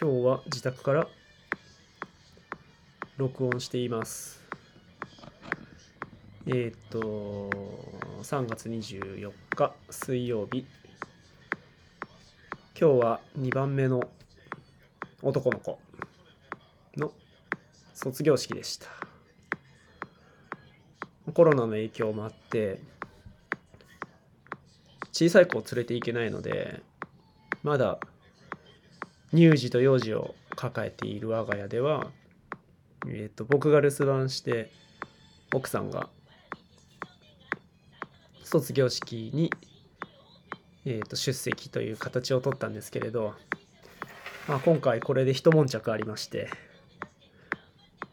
今日は自宅から録音しています。えーっと3月24日水曜日。今日は2番目の男の子の卒業式でした。コロナの影響もあって小さい子を連れていけないのでまだ乳児と幼児を抱えている我が家では、えー、と僕が留守番して奥さんが卒業式に、えー、と出席という形を取ったんですけれど、まあ、今回これで一悶着ありまして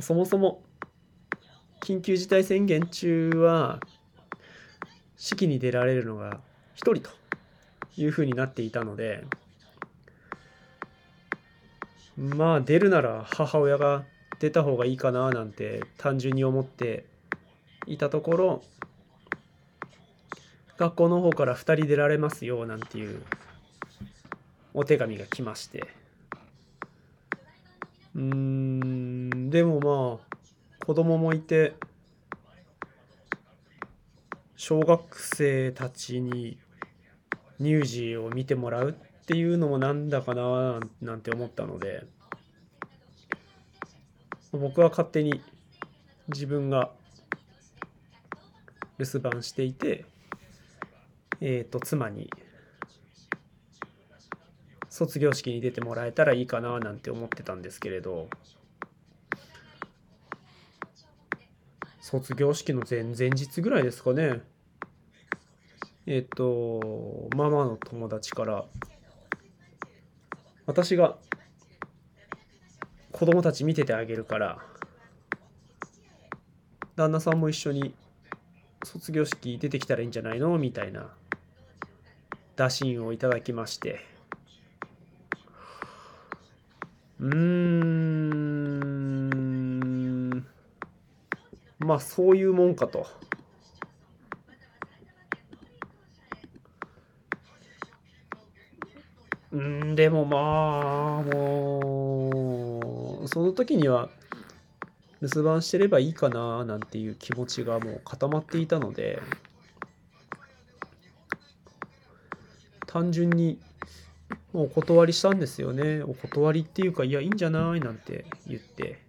そもそも緊急事態宣言中は式に出られるのが1人というふうになっていたのでまあ出るなら母親が出た方がいいかななんて単純に思っていたところ学校の方から2人出られますよなんていうお手紙が来まして。うーんでもまあ子供もいて小学生たちに乳児を見てもらうっていうのもなんだかななんて思ったので僕は勝手に自分が留守番していてえっ、と妻に卒業式に出てもらえたらいいかななんて思ってたんですけれど卒業式の前々日ぐらいですかね。えっ、とママの友達から私が子供たち見ててあげるから旦那さんも一緒に卒業式出てきたらいいんじゃないの？みたいな打診をいただきまして。うーん。まあそういうもんかと。でもまあもうその時には留守番してればいいかななんていう気持ちがもう固まっていたので単純にもうお断りしたんですよね。お断りっていうかいやいいんじゃない？なんて言って。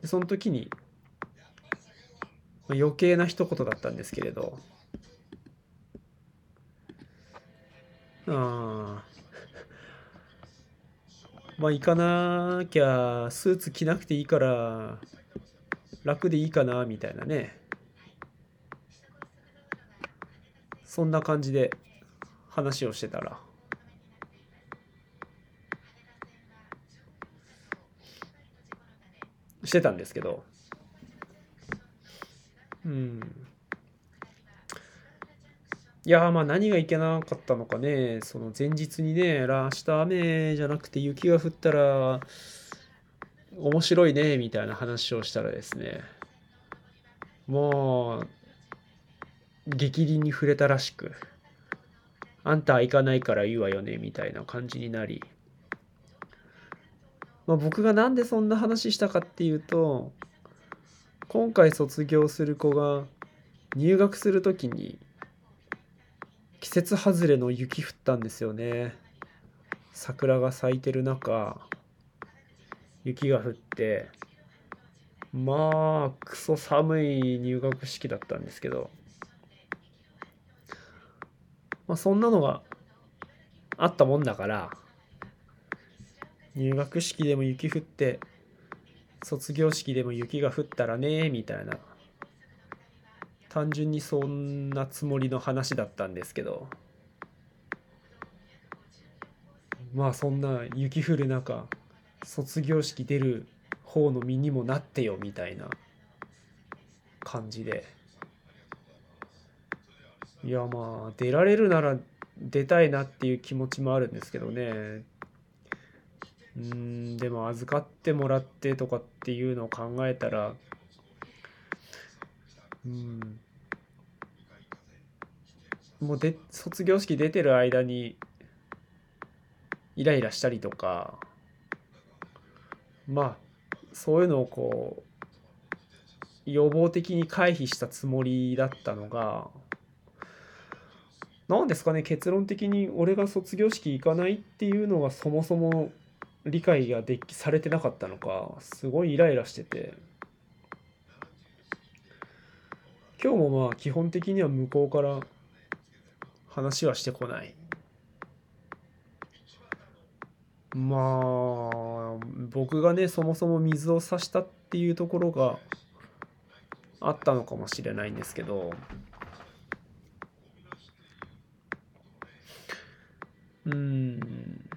でその時にまあ余計な一言だったんですけれど。ああ。まあ行かなきゃスーツ着なくていいから楽でいいかなみたいなね。そんな感じで話をしてたら。してたんですけど。うん。いやまあ何がいけなかったのかね、その前日にね、ら明日雨じゃなくて雪が降ったら面白いね、みたいな話をしたらですね、もう、激鱗に触れたらしく、あんた行かないからいいわよね、みたいな感じになり、まあ、僕がなんでそんな話したかっていうと、今回卒業する子が入学するときに、季節外れの雪降ったんですよね。桜が咲いてる中雪が降ってまあクソ寒い入学式だったんですけど。まあそんなのがあったもんだから入学式でも雪降って卒業式でも雪が降ったらねみたいな。単純にそんなつもりの話だったんですけど。まあそんな雪降る中卒業式出る方の身にもなってよみたいな感じで。いやまあ出られるなら出たいなっていう気持ちもあるんですけどね。うんでも預かってもらってとかっていうのを考えたらもうで卒業式出てる間にイライラしたりとかまあそういうのをこう予防的に回避したつもりだったのが何ですかね結論的に俺が卒業式行かないっていうのがそもそも理解ができされてなかったのかすごいイライラしてて。今日もまあ基本的には向こうから話はしてこない。まあ僕がねそもそも水を差したっていうところがあったのかもしれないんですけど。うん。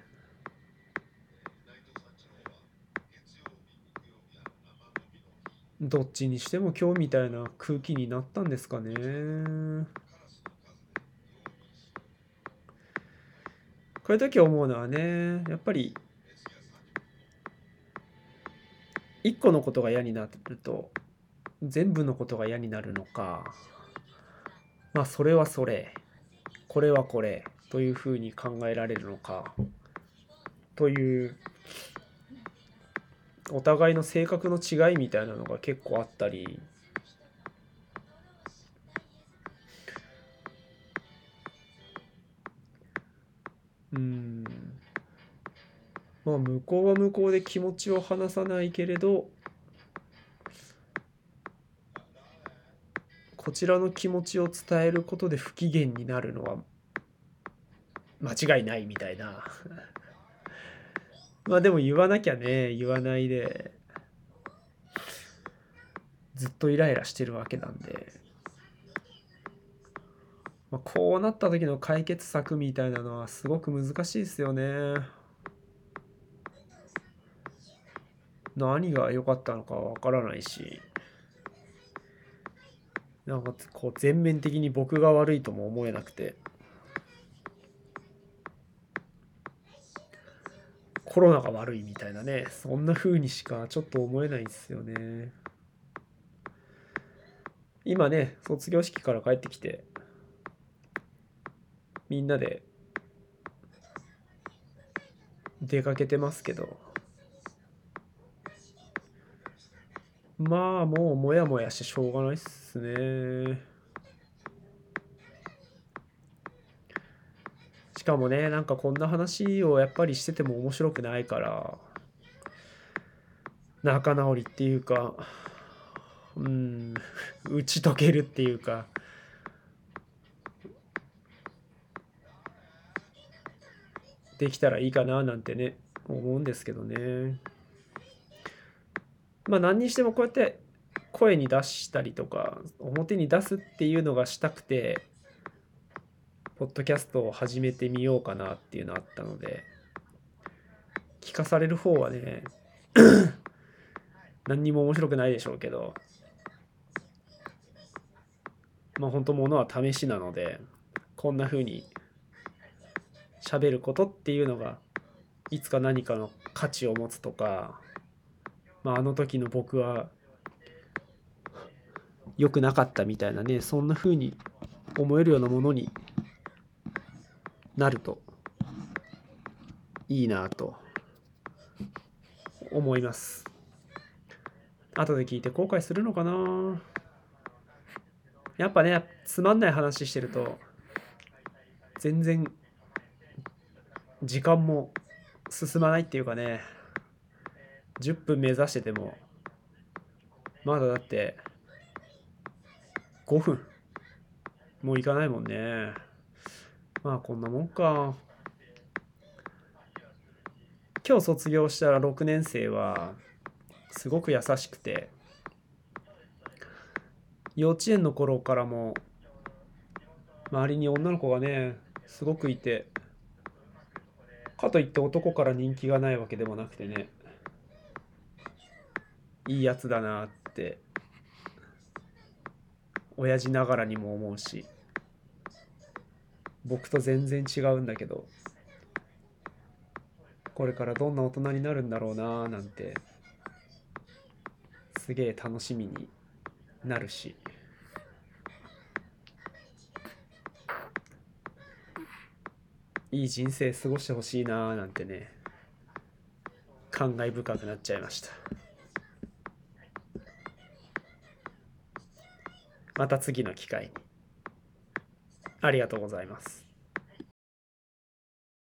どっちにしても今日みたいな空気になったんですかね。こういう時思うのはねやっぱり一個のことが嫌になると全部のことが嫌になるのかまあそれはそれこれはこれというふうに考えられるのかというお互いの性格の違いみたいなのが結構あったり。うん。まあ向こうは向こうで気持ちを話さないけれどこちらの気持ちを伝えることで不機嫌になるのは間違いないみたいな。まあでも言わなきゃね言わないで。ずっとイライラしてるわけなんで、まあ、こうなった時の解決策みたいなのはすごく難しいですよね。何が良かったのかわからないし。なんかこう全面的に僕が悪いとも思えなくて。コロナが悪いみたいなねそんな風にしかちょっと思えないですよね。今ね卒業式から帰ってきてみんなで出かけてますけど。まあもうモヤモヤしてしょうがないっすね。しかもねなんかこんな話をやっぱりしてても面白くないから仲直りっていうかうん打ち解けるっていうか。できたらいいかななんてね思うんですけどね。まあ何にしてもこうやって声に出したりとか表に出すっていうのがしたくてポッドキャストを始めてみようかなっていうのあったので聞かされる方はね 何にも面白くないでしょうけどまあ本当ものは試しなのでこんな風に喋ることっていうのがいつか何かの価値を持つとか、まあ、あの時の僕は良くなかったみたいなねそんな風に思えるようなものになるといいなと思います。後で聞いて後悔するのかな。やっぱねつまんない話してると全然時間も進まないっていうかね10分目指しててもまだだって5分もういかないもんね。まあこんなもんか。今日卒業したら6年生はすごく優しくて幼稚園の頃からも周りに女の子がねすごくいてかといって男から人気がないわけでもなくてねいいやつだなって親父ながらにも思うし僕と全然違うんだけどこれからどんな大人になるんだろうなーなんてすげえ楽しみになるしいい人生過ごしてほしいなーなんてね感慨深くなっちゃいましたまた次の機会に。ありがとうございます。